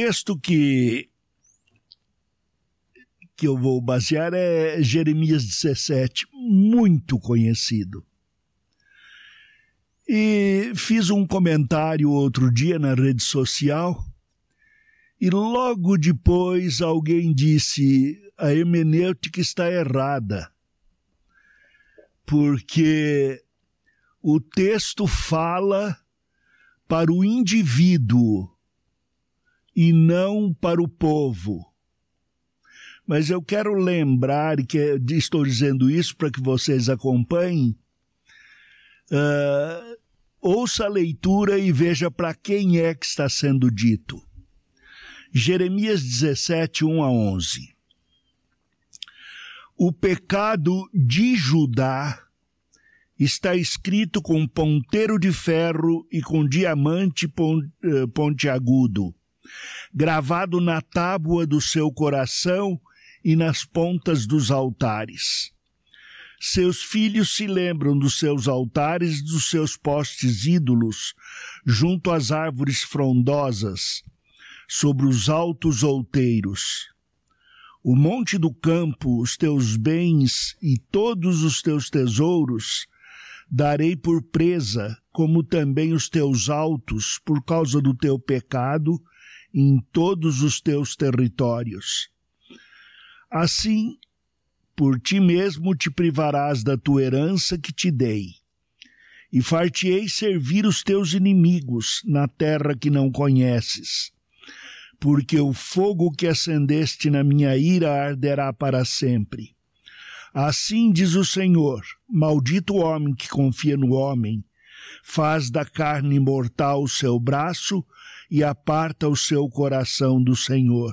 texto que que eu vou basear é Jeremias 17, muito conhecido. E fiz um comentário outro dia na rede social e logo depois alguém disse a hermenêutica está errada. Porque o texto fala para o indivíduo e não para o povo. Mas eu quero lembrar que estou dizendo isso para que vocês acompanhem. Uh, ouça a leitura e veja para quem é que está sendo dito. Jeremias 17, 1 a 11. O pecado de Judá está escrito com ponteiro de ferro e com diamante eh, pontiagudo, gravado na tábua do seu coração e nas pontas dos altares. Seus filhos se lembram dos seus altares dos seus postes ídolos, junto às árvores frondosas, sobre os altos outeiros. O monte do campo, os teus bens e todos os teus tesouros darei por presa, como também os teus altos, por causa do teu pecado, em todos os teus territórios. Assim, por ti mesmo te privarás da tua herança que te dei, e far-te-ei servir os teus inimigos na terra que não conheces. Porque o fogo que acendeste na minha ira arderá para sempre Assim diz o Senhor: Maldito o homem que confia no homem, faz da carne mortal o seu braço e aparta o seu coração do Senhor.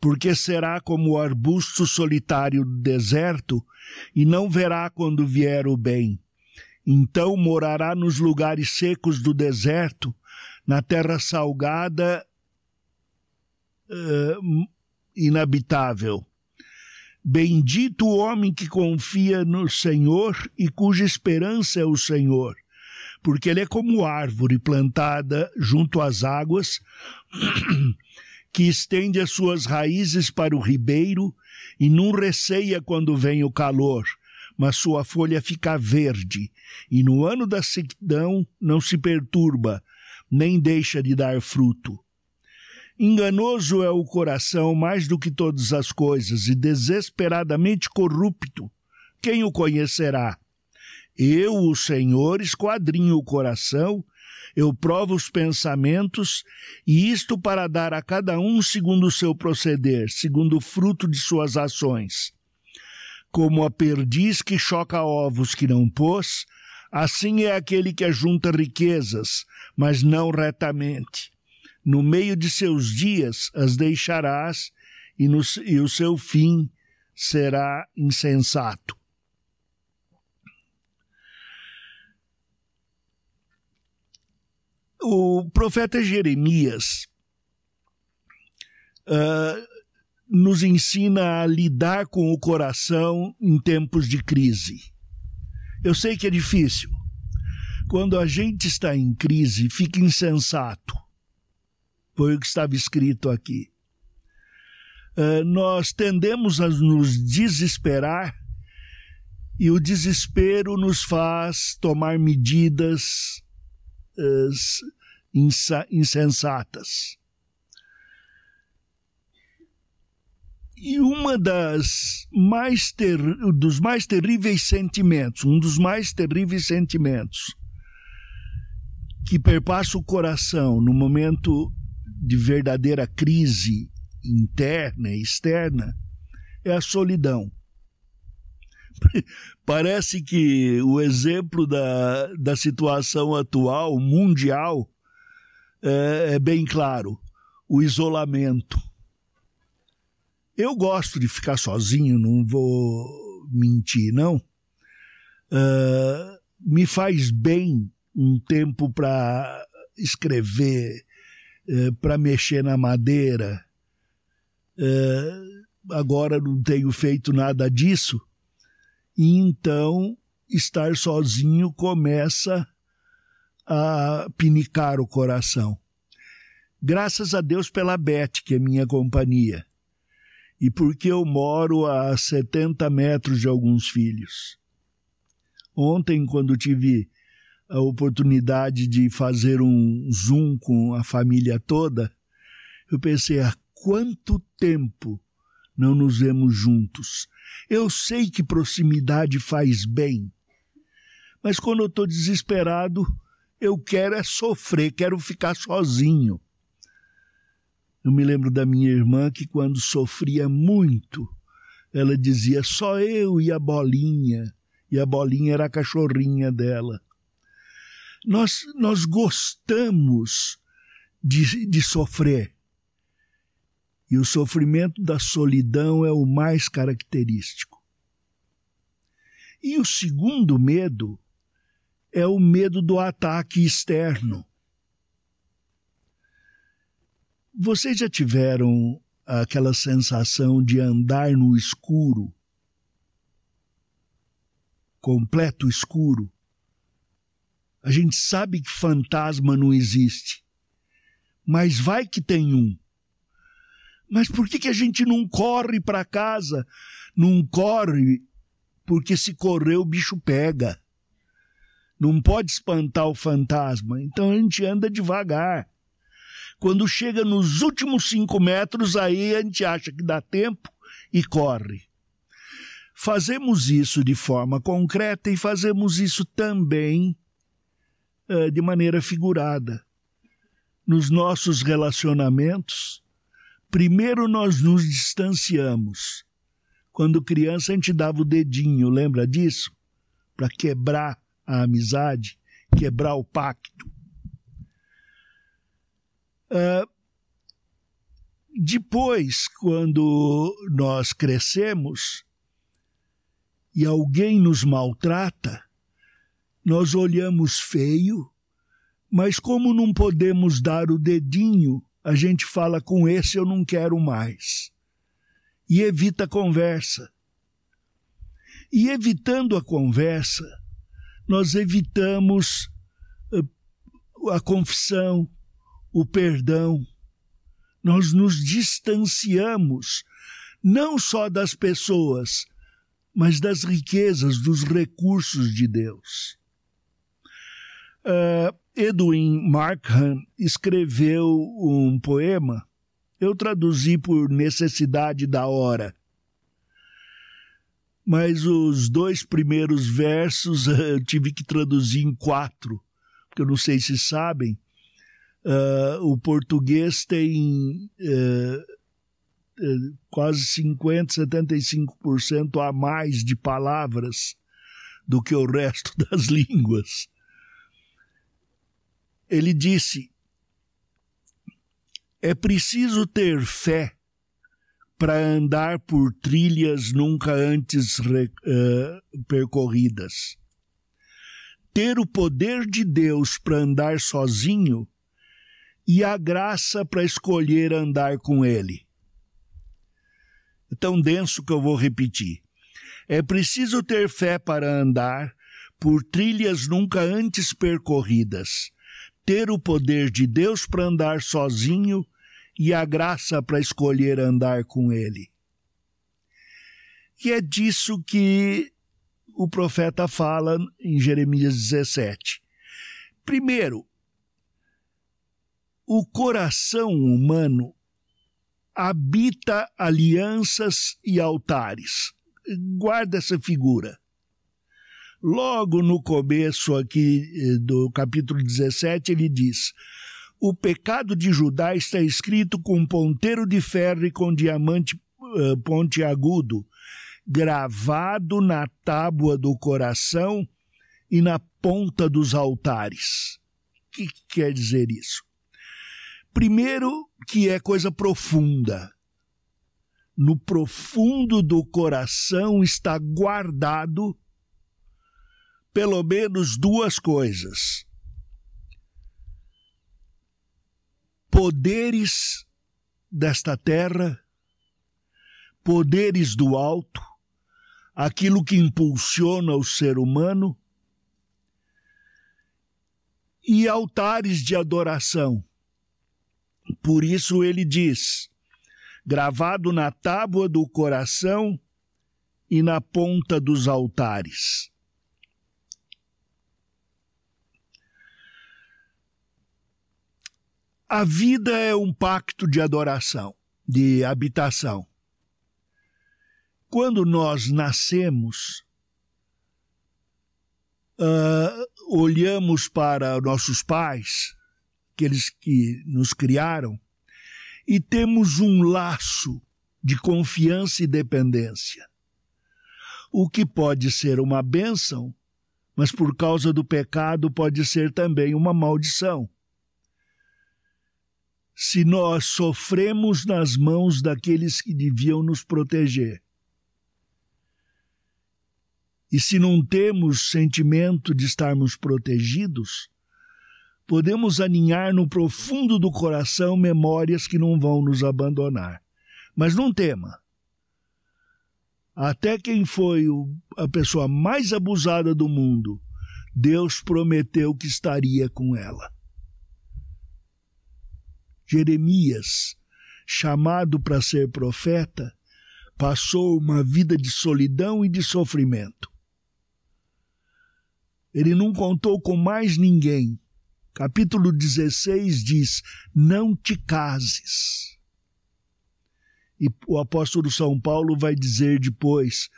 Porque será como o arbusto solitário do deserto e não verá quando vier o bem. Então morará nos lugares secos do deserto, na terra salgada, uh, inabitável Bendito o homem que confia no Senhor e cuja esperança é o Senhor, porque ele é como árvore plantada junto às águas, que estende as suas raízes para o ribeiro e não receia quando vem o calor, mas sua folha fica verde, e no ano da sequidão não se perturba, nem deixa de dar fruto. Enganoso é o coração mais do que todas as coisas e desesperadamente corrupto. Quem o conhecerá? Eu, o Senhor, esquadrinho o coração, eu provo os pensamentos, e isto para dar a cada um segundo o seu proceder, segundo o fruto de suas ações. Como a perdiz que choca ovos que não pôs, assim é aquele que ajunta riquezas, mas não retamente no meio de seus dias as deixarás, e, no, e o seu fim será insensato. O profeta Jeremias uh, nos ensina a lidar com o coração em tempos de crise. Eu sei que é difícil. Quando a gente está em crise, fica insensato foi o que estava escrito aqui. Uh, nós tendemos a nos desesperar e o desespero nos faz tomar medidas uh, insensatas. E uma das mais ter, dos mais terríveis sentimentos, um dos mais terríveis sentimentos que perpassa o coração no momento de verdadeira crise interna e externa é a solidão. Parece que o exemplo da, da situação atual, mundial, é, é bem claro: o isolamento. Eu gosto de ficar sozinho, não vou mentir, não. Uh, me faz bem um tempo para escrever, eh, para mexer na madeira. Eh, agora não tenho feito nada disso. E então estar sozinho começa a pinicar o coração. Graças a Deus pela Beth, que é minha companhia, e porque eu moro a 70 metros de alguns filhos. Ontem, quando tive a oportunidade de fazer um zoom com a família toda, eu pensei há quanto tempo não nos vemos juntos. Eu sei que proximidade faz bem, mas quando eu estou desesperado, eu quero é sofrer, quero ficar sozinho. Eu me lembro da minha irmã que, quando sofria muito, ela dizia só eu e a bolinha, e a bolinha era a cachorrinha dela. Nós, nós gostamos de, de sofrer. E o sofrimento da solidão é o mais característico. E o segundo medo é o medo do ataque externo. Vocês já tiveram aquela sensação de andar no escuro? Completo escuro. A gente sabe que fantasma não existe. Mas vai que tem um. Mas por que, que a gente não corre para casa? Não corre porque se correr o bicho pega não pode espantar o fantasma, então a gente anda devagar. Quando chega nos últimos cinco metros, aí a gente acha que dá tempo e corre. Fazemos isso de forma concreta e fazemos isso também uh, de maneira figurada. Nos nossos relacionamentos, primeiro nós nos distanciamos. Quando criança, a gente dava o dedinho, lembra disso? Para quebrar a amizade, quebrar o pacto. Uh, depois, quando nós crescemos e alguém nos maltrata, nós olhamos feio, mas como não podemos dar o dedinho, a gente fala com esse eu não quero mais. E evita a conversa. E evitando a conversa, nós evitamos eh, a confissão, o perdão. Nós nos distanciamos não só das pessoas, mas das riquezas, dos recursos de Deus. Uh, Edwin Markham escreveu um poema, eu traduzi por necessidade da hora mas os dois primeiros versos eu tive que traduzir em quatro, porque eu não sei se sabem, uh, o português tem uh, quase 50%, 75% a mais de palavras do que o resto das línguas. Ele disse: é preciso ter fé para andar por trilhas nunca antes uh, percorridas. Ter o poder de Deus para andar sozinho e a graça para escolher andar com Ele. É tão denso que eu vou repetir. É preciso ter fé para andar por trilhas nunca antes percorridas, ter o poder de Deus para andar sozinho e a graça para escolher andar com Ele. E é disso que o profeta fala em Jeremias 17. Primeiro, o coração humano habita alianças e altares. Guarda essa figura. Logo no começo aqui eh, do capítulo 17, ele diz: o pecado de Judá está escrito com ponteiro de ferro e com diamante uh, pontiagudo, gravado na tábua do coração e na ponta dos altares. O que quer dizer isso? Primeiro, que é coisa profunda. No profundo do coração está guardado pelo menos duas coisas poderes desta terra, poderes do alto, aquilo que impulsiona o ser humano, e altares de adoração, Por isso ele diz: gravado na tábua do coração e na ponta dos altares. A vida é um pacto de adoração, de habitação. Quando nós nascemos, uh, olhamos para nossos pais, aqueles que nos criaram, e temos um laço de confiança e dependência. O que pode ser uma bênção, mas por causa do pecado pode ser também uma maldição. Se nós sofremos nas mãos daqueles que deviam nos proteger, e se não temos sentimento de estarmos protegidos, podemos aninhar no profundo do coração memórias que não vão nos abandonar. Mas não tema. Até quem foi a pessoa mais abusada do mundo, Deus prometeu que estaria com ela. Jeremias, chamado para ser profeta, passou uma vida de solidão e de sofrimento. Ele não contou com mais ninguém. Capítulo 16 diz: Não te cases. E o apóstolo São Paulo vai dizer depois: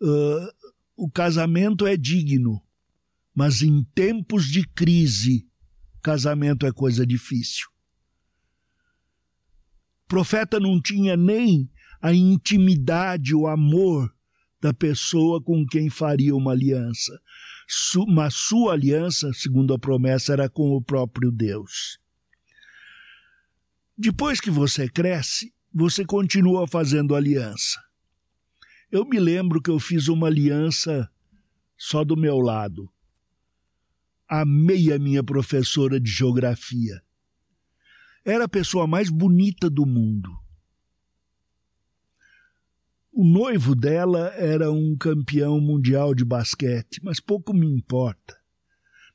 uh, o casamento é digno, mas em tempos de crise, casamento é coisa difícil. Profeta não tinha nem a intimidade, o amor da pessoa com quem faria uma aliança mas sua aliança, segundo a promessa, era com o próprio Deus. Depois que você cresce, você continua fazendo aliança. Eu me lembro que eu fiz uma aliança só do meu lado. Amei a minha professora de geografia. Era a pessoa mais bonita do mundo. O noivo dela era um campeão mundial de basquete, mas pouco me importa.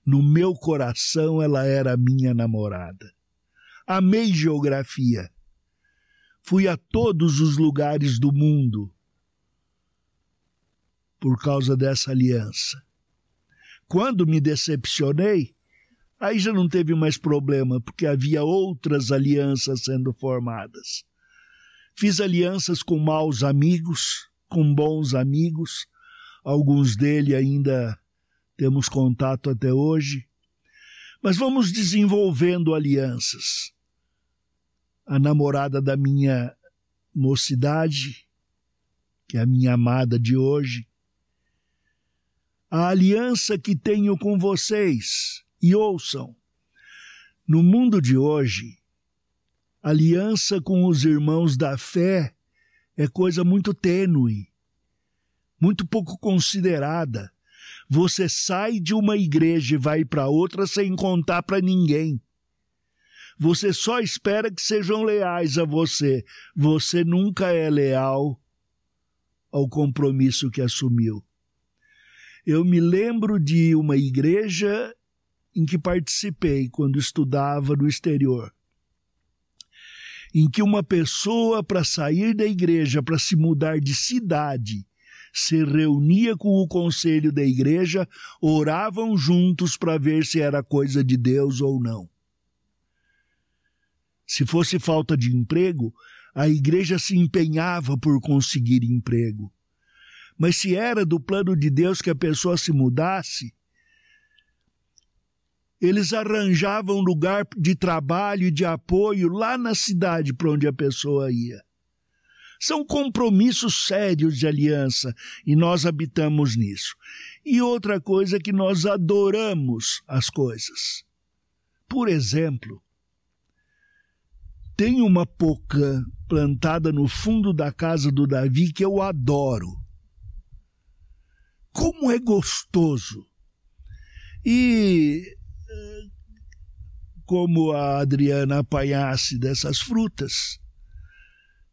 No meu coração ela era minha namorada. Amei geografia. Fui a todos os lugares do mundo por causa dessa aliança. Quando me decepcionei, aí já não teve mais problema, porque havia outras alianças sendo formadas. Fiz alianças com maus amigos, com bons amigos, alguns dele ainda temos contato até hoje. Mas vamos desenvolvendo alianças. A namorada da minha mocidade, que é a minha amada de hoje, a aliança que tenho com vocês, e ouçam, no mundo de hoje, aliança com os irmãos da fé é coisa muito tênue, muito pouco considerada. Você sai de uma igreja e vai para outra sem contar para ninguém. Você só espera que sejam leais a você. Você nunca é leal ao compromisso que assumiu. Eu me lembro de uma igreja em que participei quando estudava no exterior em que uma pessoa, para sair da igreja, para se mudar de cidade, se reunia com o conselho da igreja, oravam juntos para ver se era coisa de Deus ou não. Se fosse falta de emprego, a igreja se empenhava por conseguir emprego. Mas se era do plano de Deus que a pessoa se mudasse, eles arranjavam lugar de trabalho e de apoio lá na cidade para onde a pessoa ia. São compromissos sérios de aliança e nós habitamos nisso. E outra coisa é que nós adoramos as coisas. Por exemplo, tem uma pocã plantada no fundo da casa do Davi que eu adoro. Como é gostoso! E como a Adriana apanhasse dessas frutas.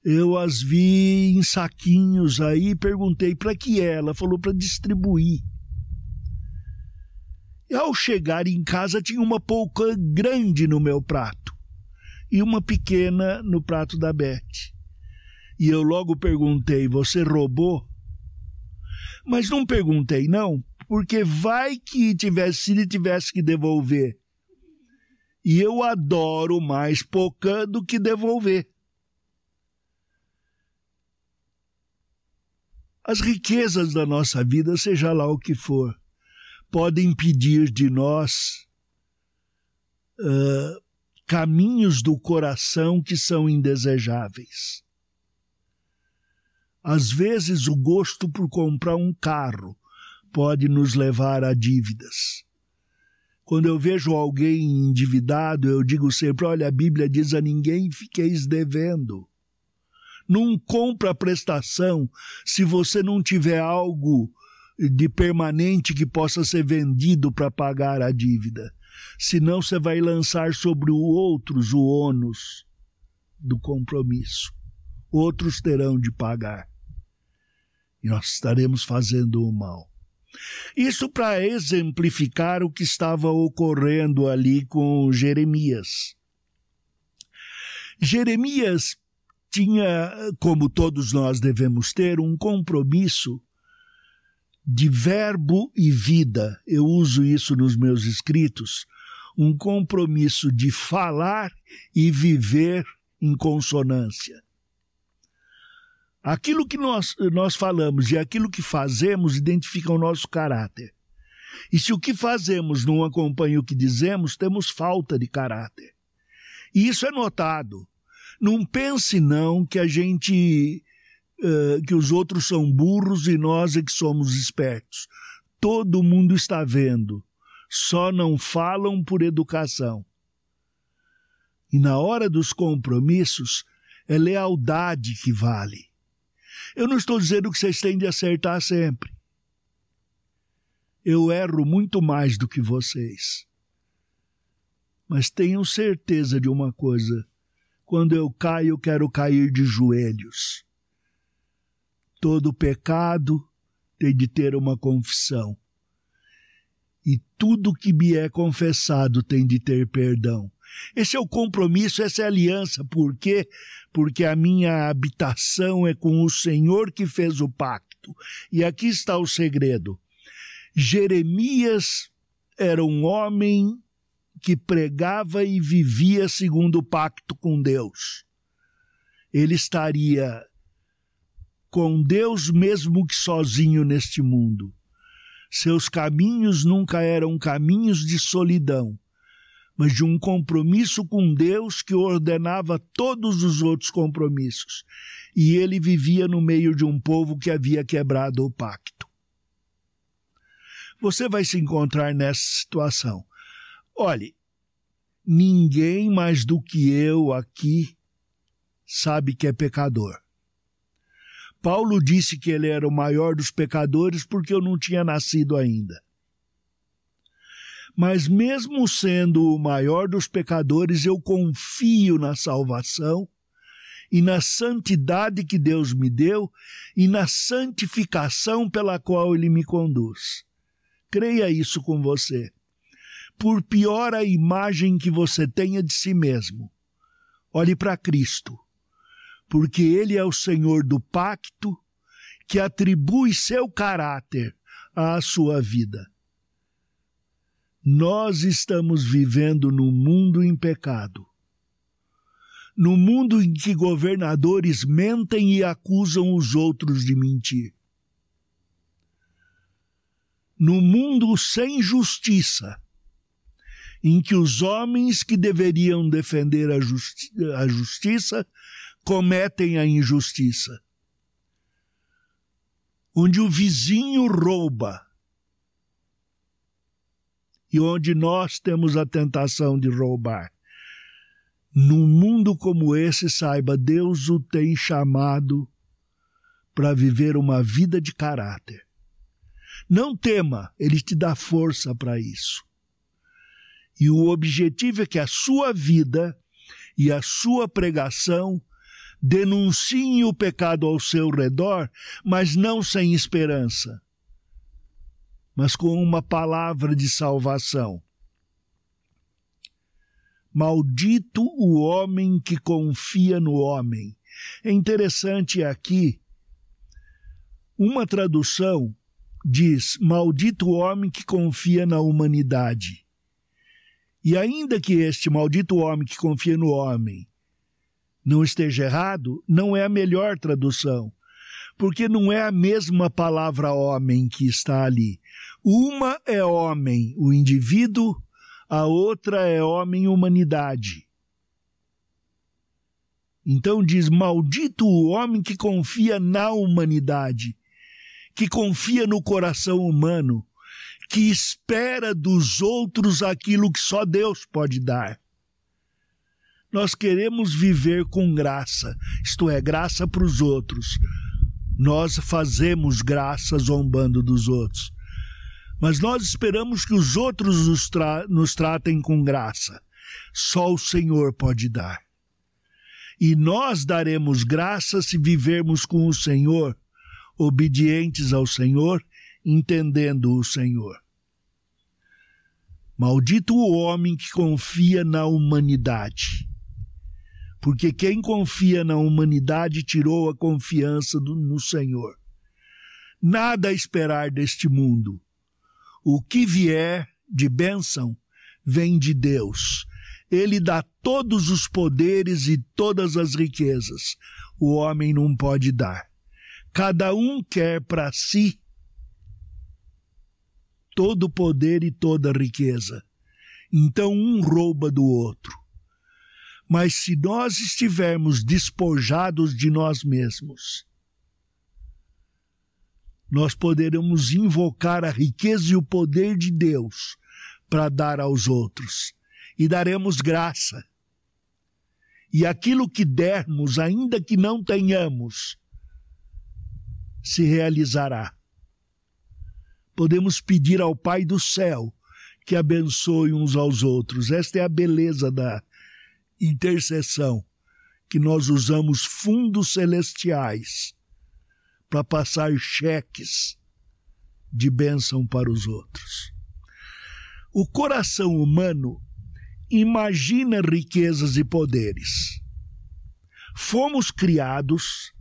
Eu as vi em saquinhos aí, perguntei para que é. ela falou para distribuir. E ao chegar em casa tinha uma polca grande no meu prato. e uma pequena no prato da Beth. E eu logo perguntei: Você roubou? Mas não perguntei, não, porque vai que tivesse, se ele tivesse que devolver. E eu adoro mais pocã do que devolver. As riquezas da nossa vida, seja lá o que for, podem impedir de nós uh, caminhos do coração que são indesejáveis. Às vezes, o gosto por comprar um carro pode nos levar a dívidas. Quando eu vejo alguém endividado, eu digo sempre: olha, a Bíblia diz a ninguém fiqueis devendo. Não compra prestação se você não tiver algo de permanente que possa ser vendido para pagar a dívida. Senão você vai lançar sobre outros o ônus do compromisso. Outros terão de pagar. E nós estaremos fazendo o mal. Isso para exemplificar o que estava ocorrendo ali com Jeremias. Jeremias tinha, como todos nós devemos ter, um compromisso de verbo e vida. Eu uso isso nos meus escritos. Um compromisso de falar e viver em consonância. Aquilo que nós, nós falamos e aquilo que fazemos identificam o nosso caráter. E se o que fazemos não acompanha o que dizemos, temos falta de caráter. E isso é notado. Não pense não que a gente uh, que os outros são burros e nós é que somos espertos. Todo mundo está vendo. Só não falam por educação. E na hora dos compromissos, é lealdade que vale. Eu não estou dizendo que vocês têm de acertar sempre. Eu erro muito mais do que vocês. Mas tenham certeza de uma coisa: quando eu caio, quero cair de joelhos. Todo pecado tem de ter uma confissão. E tudo que me é confessado tem de ter perdão. Esse é o compromisso, essa é a aliança. Por quê? Porque a minha habitação é com o Senhor que fez o pacto. E aqui está o segredo. Jeremias era um homem que pregava e vivia segundo o pacto com Deus. Ele estaria com Deus mesmo que sozinho neste mundo. Seus caminhos nunca eram caminhos de solidão, mas de um compromisso com Deus que ordenava todos os outros compromissos. E ele vivia no meio de um povo que havia quebrado o pacto. Você vai se encontrar nessa situação. Olhe, ninguém mais do que eu aqui sabe que é pecador. Paulo disse que ele era o maior dos pecadores porque eu não tinha nascido ainda. Mas, mesmo sendo o maior dos pecadores, eu confio na salvação e na santidade que Deus me deu e na santificação pela qual Ele me conduz. Creia isso com você. Por pior a imagem que você tenha de si mesmo, olhe para Cristo, porque Ele é o Senhor do pacto que atribui seu caráter à sua vida. Nós estamos vivendo num mundo em pecado. No mundo em que governadores mentem e acusam os outros de mentir. No mundo sem justiça, em que os homens que deveriam defender a, justi a justiça cometem a injustiça. Onde o vizinho rouba e onde nós temos a tentação de roubar. Num mundo como esse, saiba, Deus o tem chamado para viver uma vida de caráter. Não tema, Ele te dá força para isso. E o objetivo é que a sua vida e a sua pregação denunciem o pecado ao seu redor, mas não sem esperança mas com uma palavra de salvação. Maldito o homem que confia no homem. É interessante aqui, uma tradução diz: Maldito o homem que confia na humanidade. E ainda que este maldito homem que confia no homem não esteja errado, não é a melhor tradução, porque não é a mesma palavra homem que está ali. Uma é homem, o indivíduo, a outra é homem humanidade. Então diz: Maldito o homem que confia na humanidade, que confia no coração humano, que espera dos outros aquilo que só Deus pode dar. Nós queremos viver com graça, isto é, graça para os outros. Nós fazemos graça zombando dos outros mas nós esperamos que os outros nos, tra nos tratem com graça. Só o Senhor pode dar. E nós daremos graça se vivermos com o Senhor, obedientes ao Senhor, entendendo o Senhor. Maldito o homem que confia na humanidade. Porque quem confia na humanidade tirou a confiança do, no Senhor. Nada a esperar deste mundo o que vier de bênção vem de Deus. Ele dá todos os poderes e todas as riquezas. O homem não pode dar. Cada um quer para si todo o poder e toda a riqueza. Então um rouba do outro. Mas se nós estivermos despojados de nós mesmos, nós poderemos invocar a riqueza e o poder de Deus para dar aos outros. E daremos graça. E aquilo que dermos, ainda que não tenhamos, se realizará. Podemos pedir ao Pai do céu que abençoe uns aos outros. Esta é a beleza da intercessão, que nós usamos fundos celestiais para passar cheques de bênção para os outros. O coração humano imagina riquezas e poderes. Fomos criados,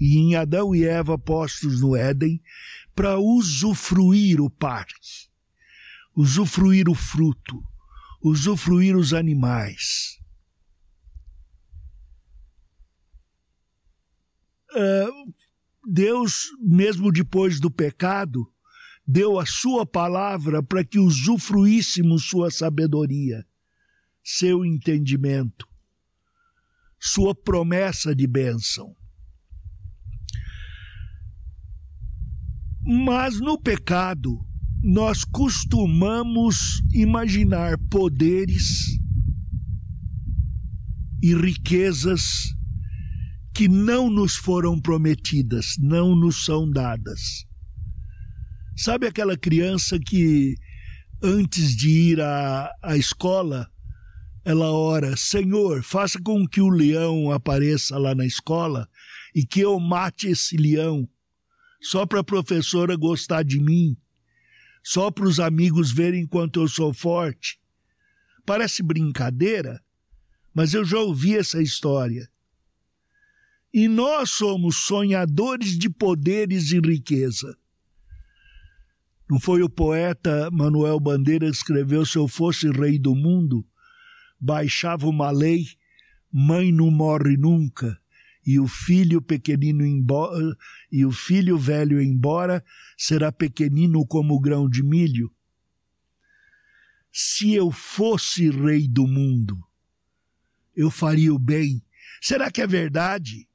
e em Adão e Eva postos no Éden, para usufruir o parque, usufruir o fruto, usufruir os animais. Uh, Deus, mesmo depois do pecado, deu a sua palavra para que usufruíssemos sua sabedoria, seu entendimento, sua promessa de bênção. Mas no pecado, nós costumamos imaginar poderes e riquezas que não nos foram prometidas, não nos são dadas. Sabe aquela criança que, antes de ir à, à escola, ela ora: Senhor, faça com que o leão apareça lá na escola e que eu mate esse leão, só para a professora gostar de mim, só para os amigos verem quanto eu sou forte. Parece brincadeira, mas eu já ouvi essa história. E nós somos sonhadores de poderes e riqueza. Não foi o poeta Manuel Bandeira que escreveu: Se eu fosse rei do mundo, baixava uma lei, mãe não morre nunca, e o filho pequenino embora, e o filho velho embora será pequenino como o grão de milho. Se eu fosse rei do mundo, eu faria o bem. Será que é verdade?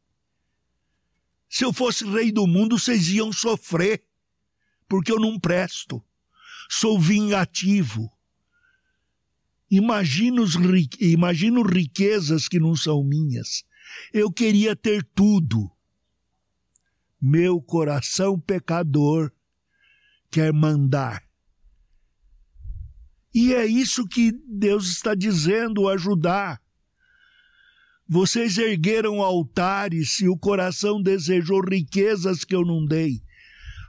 Se eu fosse rei do mundo, vocês iam sofrer, porque eu não presto. Sou vingativo. Imagino, os, imagino riquezas que não são minhas. Eu queria ter tudo. Meu coração pecador quer mandar. E é isso que Deus está dizendo, ajudar. Vocês ergueram altares e o coração desejou riquezas que eu não dei.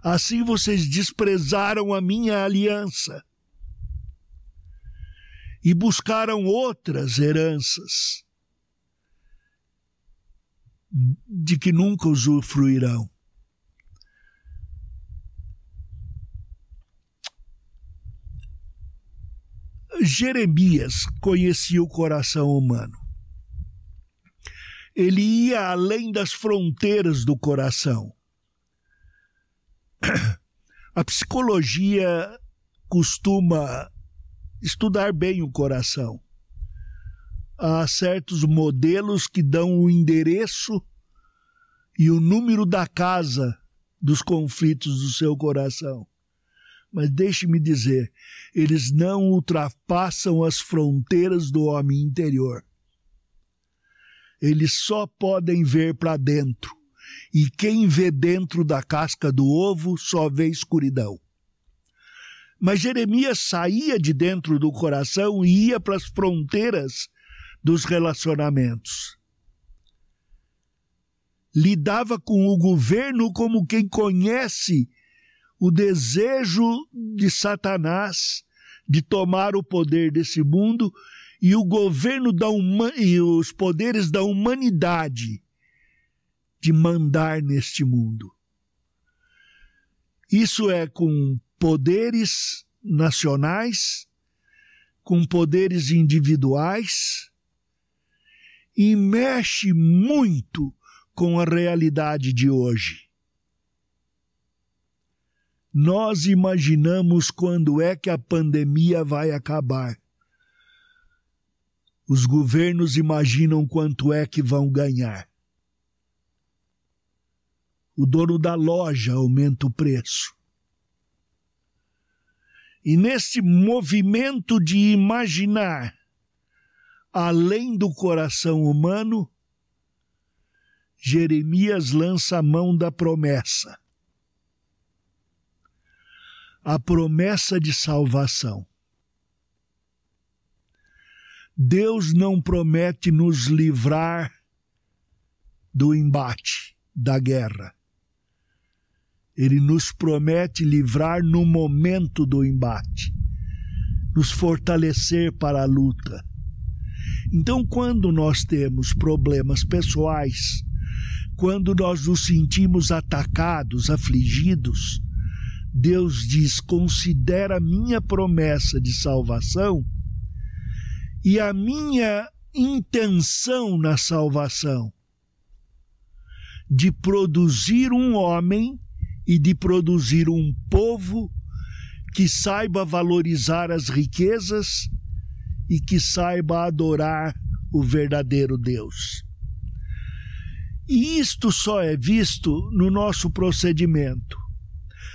Assim vocês desprezaram a minha aliança. e buscaram outras heranças de que nunca usufruirão. Jeremias conhecia o coração humano. Ele ia além das fronteiras do coração. A psicologia costuma estudar bem o coração. Há certos modelos que dão o endereço e o número da casa dos conflitos do seu coração. Mas deixe-me dizer, eles não ultrapassam as fronteiras do homem interior. Eles só podem ver para dentro. E quem vê dentro da casca do ovo só vê escuridão. Mas Jeremias saía de dentro do coração e ia para as fronteiras dos relacionamentos. Lidava com o governo como quem conhece o desejo de Satanás de tomar o poder desse mundo e o governo da e os poderes da humanidade de mandar neste mundo. Isso é com poderes nacionais, com poderes individuais, e mexe muito com a realidade de hoje. Nós imaginamos quando é que a pandemia vai acabar. Os governos imaginam quanto é que vão ganhar. O dono da loja aumenta o preço. E nesse movimento de imaginar além do coração humano, Jeremias lança a mão da promessa a promessa de salvação. Deus não promete nos livrar do embate, da guerra. Ele nos promete livrar no momento do embate, nos fortalecer para a luta. Então, quando nós temos problemas pessoais, quando nós nos sentimos atacados, afligidos, Deus diz: considera minha promessa de salvação e a minha intenção na salvação de produzir um homem e de produzir um povo que saiba valorizar as riquezas e que saiba adorar o verdadeiro Deus. E isto só é visto no nosso procedimento.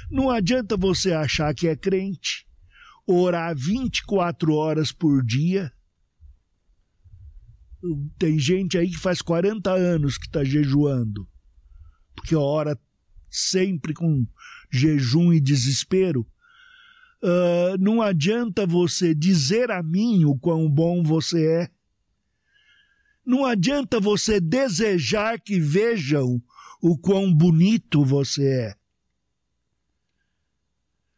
Não adianta você achar que é crente, orar 24 horas por dia. Tem gente aí que faz 40 anos que está jejuando, porque ora sempre com jejum e desespero. Uh, não adianta você dizer a mim o quão bom você é. Não adianta você desejar que vejam o quão bonito você é.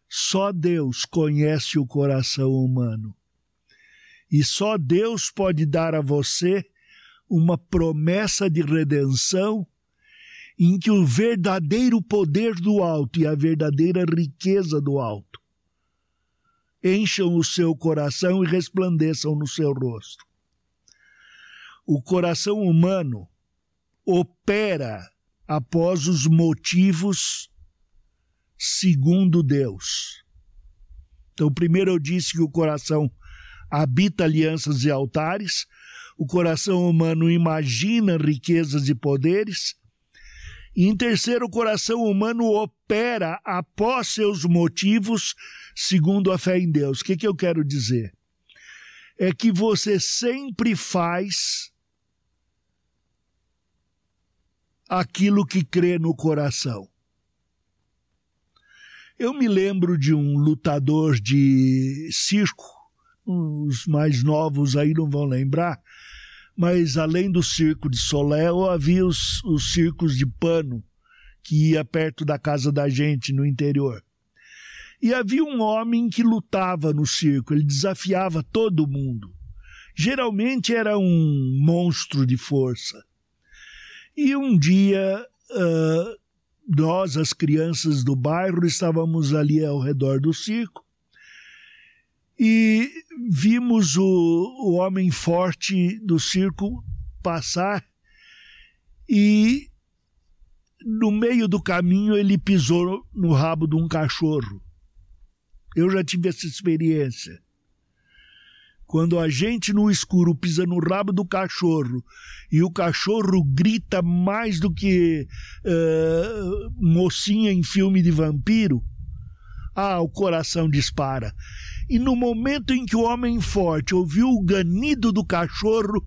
Só Deus conhece o coração humano. E só Deus pode dar a você uma promessa de redenção em que o verdadeiro poder do alto e a verdadeira riqueza do alto encham o seu coração e resplandeçam no seu rosto. O coração humano opera após os motivos segundo Deus. Então, primeiro eu disse que o coração habita alianças e altares, o coração humano imagina riquezas e poderes, e em terceiro, o coração humano opera após seus motivos, segundo a fé em Deus. O que, que eu quero dizer? É que você sempre faz aquilo que crê no coração. Eu me lembro de um lutador de circo, os mais novos aí não vão lembrar, mas além do circo de Soléu, havia os, os circos de pano, que ia perto da casa da gente no interior. E havia um homem que lutava no circo, ele desafiava todo mundo. Geralmente era um monstro de força. E um dia, uh, nós, as crianças do bairro, estávamos ali ao redor do circo e vimos o, o homem forte do circo passar e no meio do caminho ele pisou no rabo de um cachorro. Eu já tive essa experiência. Quando a gente no escuro pisa no rabo do cachorro e o cachorro grita mais do que uh, mocinha em filme de vampiro, ah, o coração dispara. E no momento em que o homem forte ouviu o ganido do cachorro,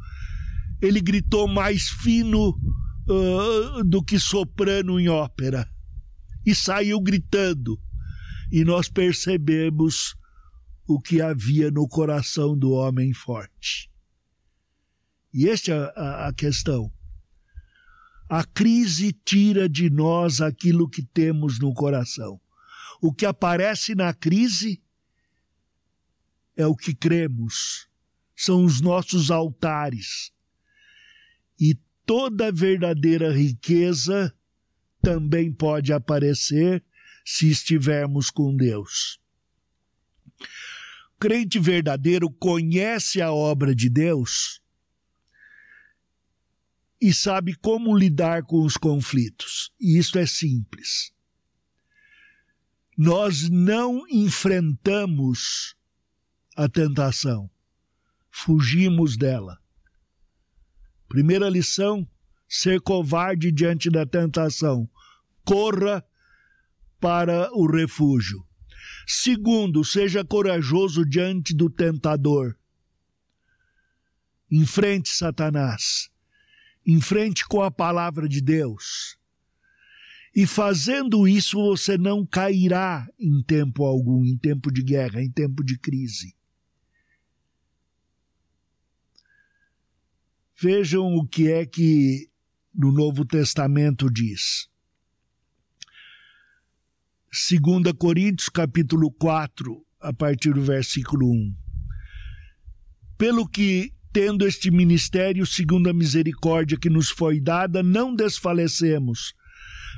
ele gritou mais fino uh, do que soprano em ópera. E saiu gritando. E nós percebemos o que havia no coração do homem forte. E esta é a, a questão. A crise tira de nós aquilo que temos no coração. O que aparece na crise é o que cremos, são os nossos altares. E toda verdadeira riqueza também pode aparecer se estivermos com Deus crente verdadeiro conhece a obra de Deus e sabe como lidar com os conflitos. E isso é simples. Nós não enfrentamos a tentação, fugimos dela. Primeira lição: ser covarde diante da tentação. Corra para o refúgio. Segundo, seja corajoso diante do tentador. Enfrente Satanás. Enfrente com a palavra de Deus. E fazendo isso, você não cairá em tempo algum, em tempo de guerra, em tempo de crise. Vejam o que é que no Novo Testamento diz. 2 Coríntios capítulo 4, a partir do versículo 1. Pelo que, tendo este ministério segundo a misericórdia que nos foi dada, não desfalecemos.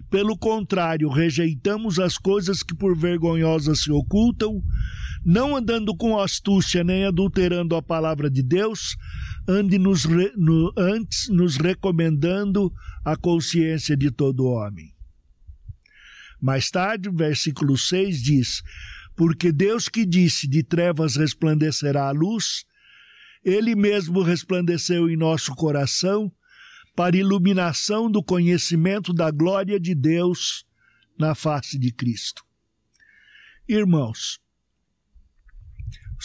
Pelo contrário, rejeitamos as coisas que por vergonhosas se ocultam, não andando com astúcia nem adulterando a palavra de Deus, ande nos no, antes nos recomendando a consciência de todo homem. Mais tarde, versículo 6 diz: Porque Deus que disse: De trevas resplandecerá a luz, Ele mesmo resplandeceu em nosso coração para iluminação do conhecimento da glória de Deus na face de Cristo. Irmãos,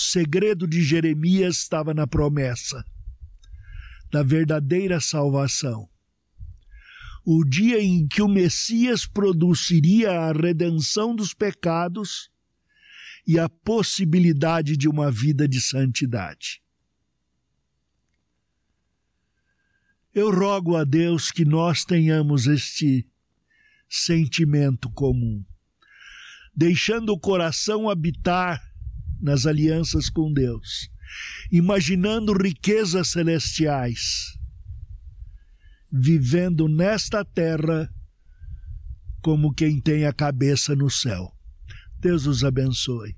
segredo de Jeremias estava na promessa da verdadeira salvação o dia em que o Messias produziria a redenção dos pecados e a possibilidade de uma vida de santidade. Eu rogo a Deus que nós tenhamos este sentimento comum, deixando o coração habitar nas alianças com Deus, imaginando riquezas celestiais vivendo nesta terra como quem tem a cabeça no céu. Deus os abençoe.